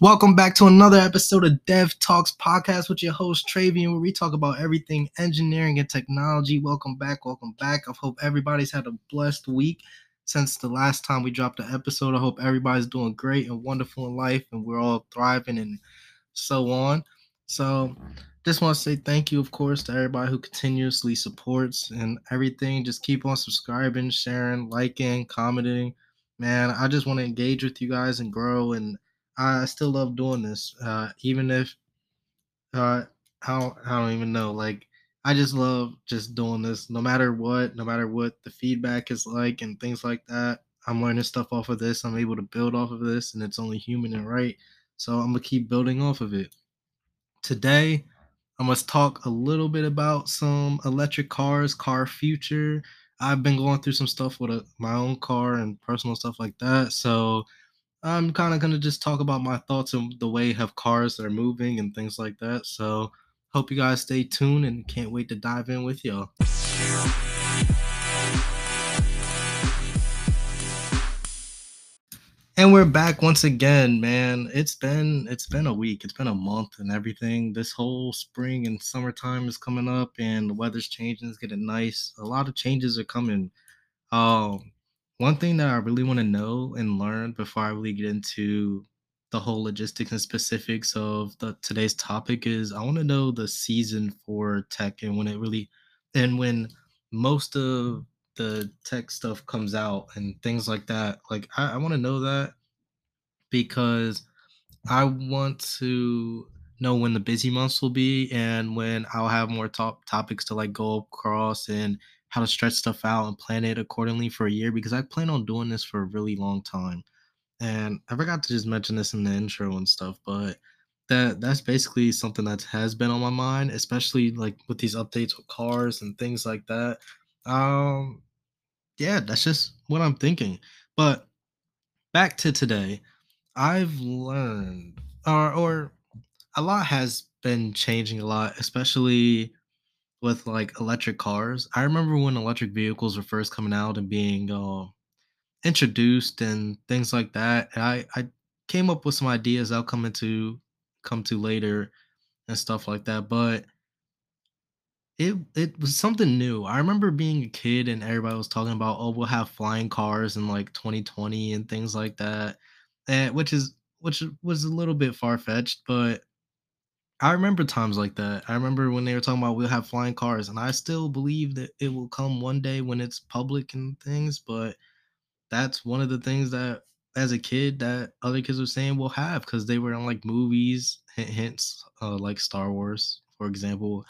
Welcome back to another episode of Dev Talks Podcast with your host Travian, where we talk about everything engineering and technology. Welcome back, welcome back. I hope everybody's had a blessed week since the last time we dropped an episode. I hope everybody's doing great and wonderful in life, and we're all thriving and so on. So, just want to say thank you, of course, to everybody who continuously supports and everything. Just keep on subscribing, sharing, liking, commenting. Man, I just want to engage with you guys and grow and I still love doing this, uh, even if uh, I don't, I don't even know. Like, I just love just doing this, no matter what, no matter what the feedback is like and things like that. I'm learning stuff off of this. I'm able to build off of this, and it's only human and right. So I'm gonna keep building off of it. Today, I must talk a little bit about some electric cars, car future. I've been going through some stuff with a, my own car and personal stuff like that. So I'm kind of going to just talk about my thoughts on the way of cars are moving and things like that. So, hope you guys stay tuned and can't wait to dive in with y'all. And we're back once again, man. It's been it's been a week, it's been a month and everything. This whole spring and summertime is coming up and the weather's changing, it's getting nice. A lot of changes are coming. Um one thing that I really want to know and learn before I really get into the whole logistics and specifics of the today's topic is I want to know the season for tech and when it really and when most of the tech stuff comes out and things like that. Like I, I want to know that because I want to know when the busy months will be and when I'll have more top topics to like go across and how to stretch stuff out and plan it accordingly for a year because I plan on doing this for a really long time. And I forgot to just mention this in the intro and stuff, but that that's basically something that has been on my mind, especially like with these updates with cars and things like that. Um yeah, that's just what I'm thinking. But back to today, I've learned or or a lot has been changing a lot, especially with like electric cars. I remember when electric vehicles were first coming out and being uh, introduced and things like that. And I I came up with some ideas I'll come into come to later and stuff like that. But it it was something new. I remember being a kid and everybody was talking about, oh, we'll have flying cars in like 2020 and things like that. And which is which was a little bit far fetched, but I remember times like that. I remember when they were talking about we'll have flying cars, and I still believe that it will come one day when it's public and things. But that's one of the things that, as a kid, that other kids were saying we'll have because they were on like movies, hints uh, like Star Wars, for example,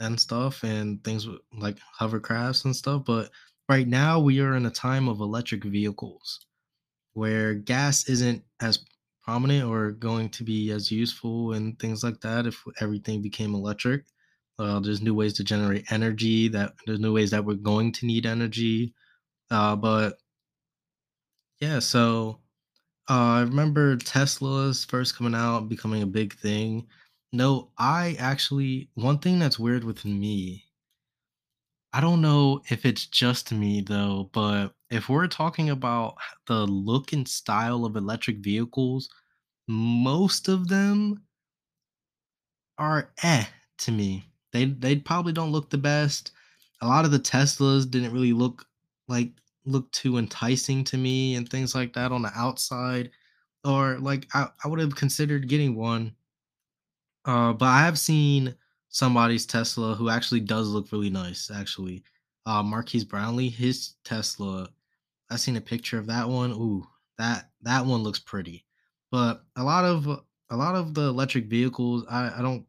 and stuff, and things like hovercrafts and stuff. But right now, we are in a time of electric vehicles where gas isn't as prominent or going to be as useful and things like that if everything became electric. Uh, there's new ways to generate energy. That there's new ways that we're going to need energy. Uh, but yeah, so uh, I remember Tesla's first coming out, becoming a big thing. No, I actually one thing that's weird with me. I don't know if it's just me though, but if we're talking about the look and style of electric vehicles, most of them are eh to me. They they probably don't look the best. A lot of the Teslas didn't really look like look too enticing to me and things like that on the outside. Or like I, I would have considered getting one. Uh, but I have seen somebody's Tesla who actually does look really nice, actually. Uh Marques Brownlee, his Tesla. I've seen a picture of that one. Ooh, that that one looks pretty. But a lot of a lot of the electric vehicles, I, I don't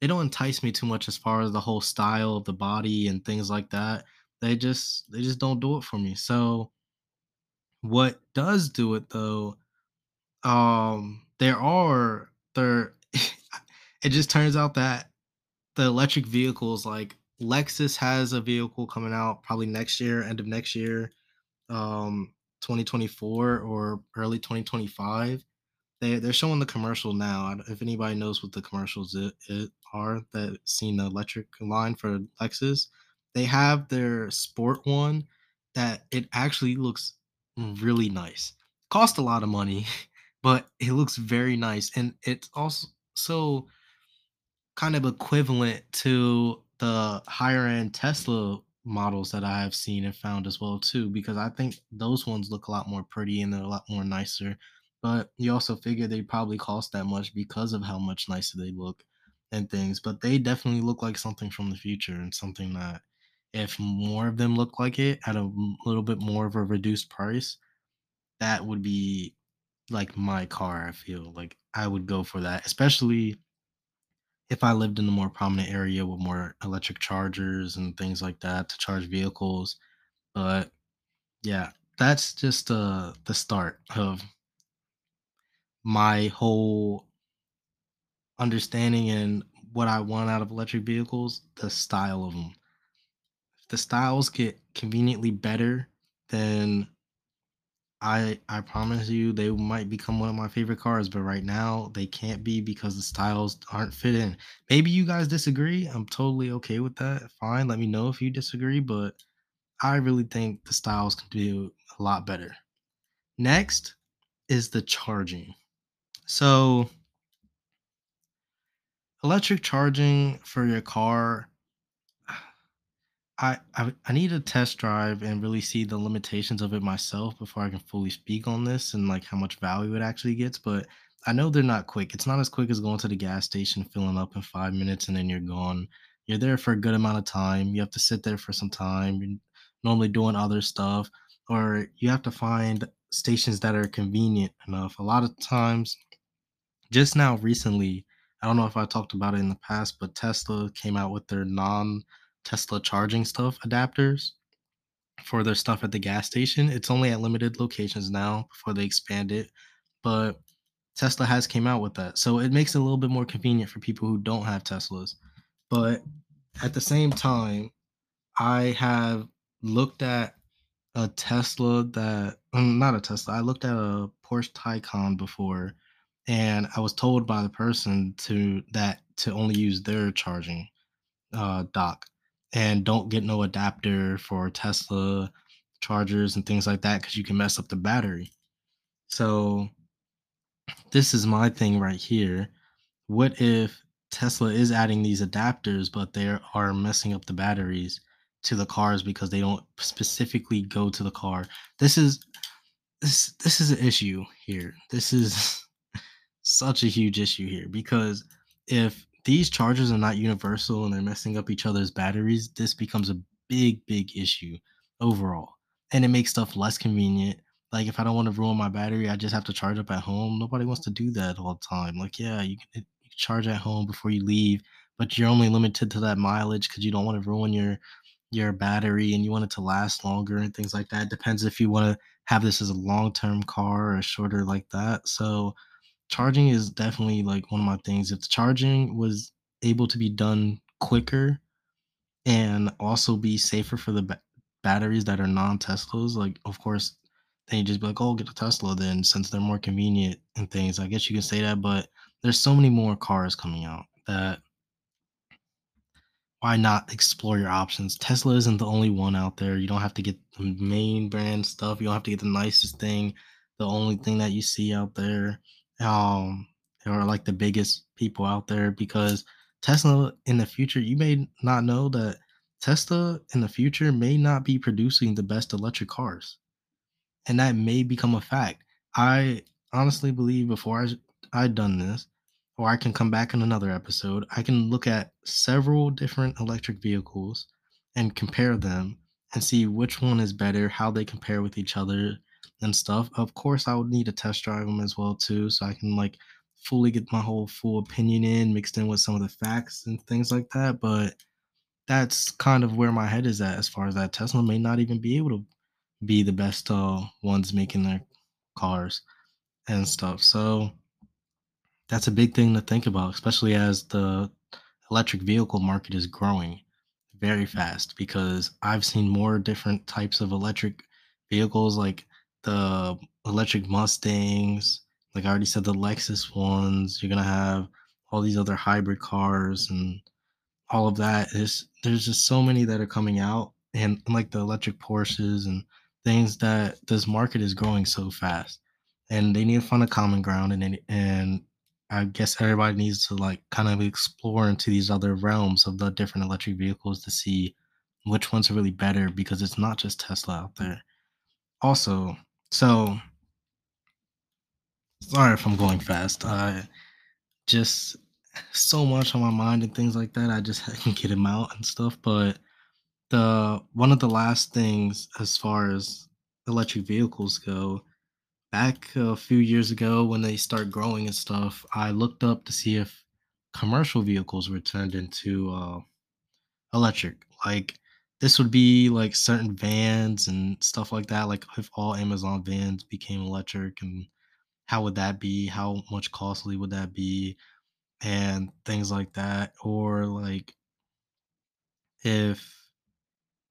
they don't entice me too much as far as the whole style of the body and things like that. They just they just don't do it for me. So what does do it though? Um, there are there. it just turns out that the electric vehicles, like Lexus, has a vehicle coming out probably next year, end of next year, um, 2024 or early 2025 they they're showing the commercial now. If anybody knows what the commercials it, it are that seen the electric line for Lexus, they have their sport one that it actually looks really nice. Cost a lot of money, but it looks very nice, and it's also so kind of equivalent to the higher end Tesla models that I have seen and found as well too, because I think those ones look a lot more pretty and they're a lot more nicer. But you also figure they probably cost that much because of how much nicer they look and things. But they definitely look like something from the future and something that if more of them look like it at a little bit more of a reduced price, that would be like my car. I feel like I would go for that, especially if I lived in a more prominent area with more electric chargers and things like that to charge vehicles. But yeah, that's just uh, the start of my whole understanding and what I want out of electric vehicles, the style of them. If the styles get conveniently better, then I I promise you they might become one of my favorite cars, but right now they can't be because the styles aren't fit in. Maybe you guys disagree. I'm totally okay with that. Fine, let me know if you disagree, but I really think the styles can do a lot better. Next is the charging. So, electric charging for your car I, I I need to test drive and really see the limitations of it myself before I can fully speak on this and like how much value it actually gets. But I know they're not quick. It's not as quick as going to the gas station, filling up in five minutes, and then you're gone. You're there for a good amount of time. You have to sit there for some time. You're normally doing other stuff, or you have to find stations that are convenient enough. A lot of times, just now recently, I don't know if I talked about it in the past, but Tesla came out with their non Tesla charging stuff adapters for their stuff at the gas station. It's only at limited locations now before they expand it, but Tesla has came out with that. So it makes it a little bit more convenient for people who don't have Teslas. But at the same time, I have looked at a Tesla that um, not a Tesla. I looked at a Porsche Taycan before and I was told by the person to that to only use their charging uh, dock and don't get no adapter for Tesla chargers and things like that because you can mess up the battery. So this is my thing right here. What if Tesla is adding these adapters, but they are messing up the batteries to the cars because they don't specifically go to the car? This is this this is an issue here. This is such a huge issue here because if these chargers are not universal and they're messing up each other's batteries, this becomes a big, big issue overall. And it makes stuff less convenient. Like if I don't want to ruin my battery, I just have to charge up at home. Nobody wants to do that all the time. Like, yeah, you can, charge at home before you leave, but you're only limited to that mileage because you don't want to ruin your your battery and you want it to last longer and things like that. Depends if you want to have this as a long-term car or shorter like that. So charging is definitely like one of my things. If the charging was able to be done quicker and also be safer for the ba- batteries that are non-Teslas, like of course, then you just be like, oh, get a Tesla then since they're more convenient and things. I guess you can say that, but there's so many more cars coming out that why not explore your options? Tesla isn't the only one out there. You don't have to get the main brand stuff. You don't have to get the nicest thing, the only thing that you see out there. Um, or like the biggest people out there because Tesla in the future, you may not know that Tesla in the future may not be producing the best electric cars and that may become a fact. I honestly believe before I I'd done this, or I can come back in another episode, I can look at several different electric vehicles and compare them and see which one is better, how they compare with each other and stuff. Of course, I would need to test drive them as well too, so I can like fully get my whole full opinion in, mixed in with some of the facts and things like that. But that's kind of where my head is at as far as that Tesla may not even be able to be the best uh, ones making their cars and stuff. So that's a big thing to think about, especially as the electric vehicle market is growing very fast because I've seen more different types of electric vehicles like the electric Mustangs, like I already said, the Lexus ones. You're gonna have all these other hybrid cars and all of that is there's just so many that are coming out and, and like the electric Porsches and things that this market is growing so fast. and they need to find a common ground and and I guess everybody needs to like kind of explore into these other realms of the different electric vehicles to see which ones are really better because it's not just Tesla out there. Also, so sorry if I'm going fast. I just so much on my mind and things like that. I just can get them out and stuff. But the one of the last things as far as electric vehicles go, back a few years ago when they start growing and stuff, I looked up to see if commercial vehicles were turned into uh, electric. Like this would be like certain vans and stuff like that. Like if all Amazon vans became electric, and how would that be? How much costly would that be? And things like that. Or like if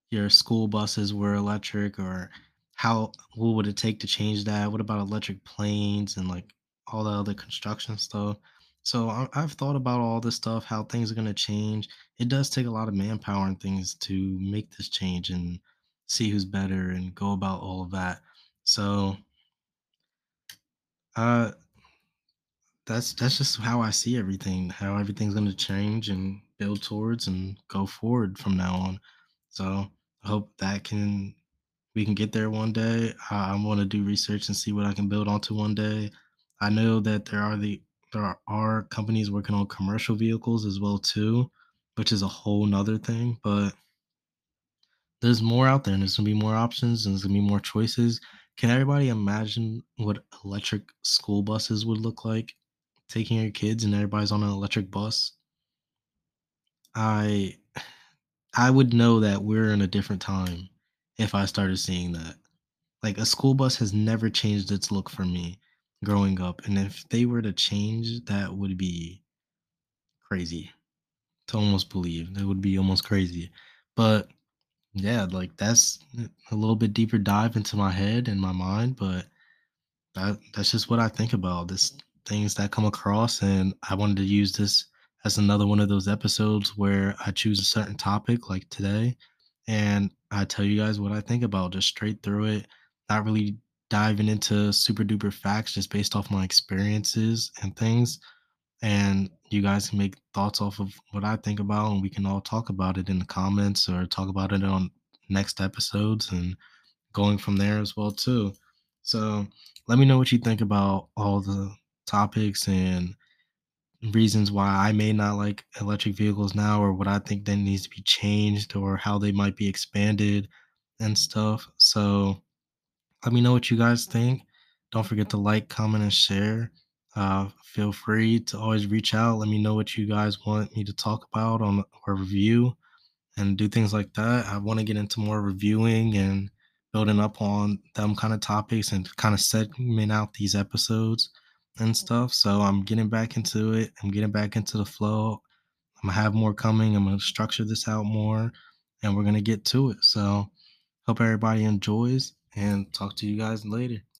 your school buses were electric or how what would it take to change that? What about electric planes and like all the other construction stuff? So I've thought about all this stuff, how things are going to change. It does take a lot of manpower and things to make this change and see who's better and go about all of that. So uh, that's that's just how I see everything, how everything's going to change and build towards and go forward from now on. So I hope that can we can get there one day. I, I want to do research and see what I can build onto one day. I know that there are the there are, companies working on commercial vehicles as well too, which is a whole nother thing. But there's more out there, and there's gonna be more options, and there's gonna be more choices. Can everybody imagine what electric school buses would look like? Taking your kids and everybody's on an electric bus. I I would know that we're in a different time if I started seeing that. Like a school bus has never changed its look for me growing up, and if they were to change, that would be crazy to almost believe. That would be almost crazy. But yeah, like that's a little bit deeper dive into my head and my mind, but that that's just what I think about. This things that come across, and I wanted to use this as another one of those episodes where I choose a certain topic, like today, and I tell you guys what I think about, just straight through it, not really diving into super duper facts, just based off my experiences and things. And you guys can make thoughts off of what I think about, and we can all talk about it in the comments or talk about it on next episodes and going from there as well too. So let me know what you think about all the topics and reasons why I may not like electric vehicles now or what I think that needs to be changed or how they might be expanded and stuff. So let me know what you guys think. Don't forget to like, comment, and share. Uh, feel free to always reach out. Let me know what you guys want me to talk about on or review and do things like that. I want to get into more reviewing and building up on them kind of topics and kind of segment out these episodes and stuff. So I'm getting back into it. I'm getting back into the flow. I'm gonna have more coming. I'm gonna structure this out more and we're gonna get to it. So hope everybody enjoys and talk to you guys later.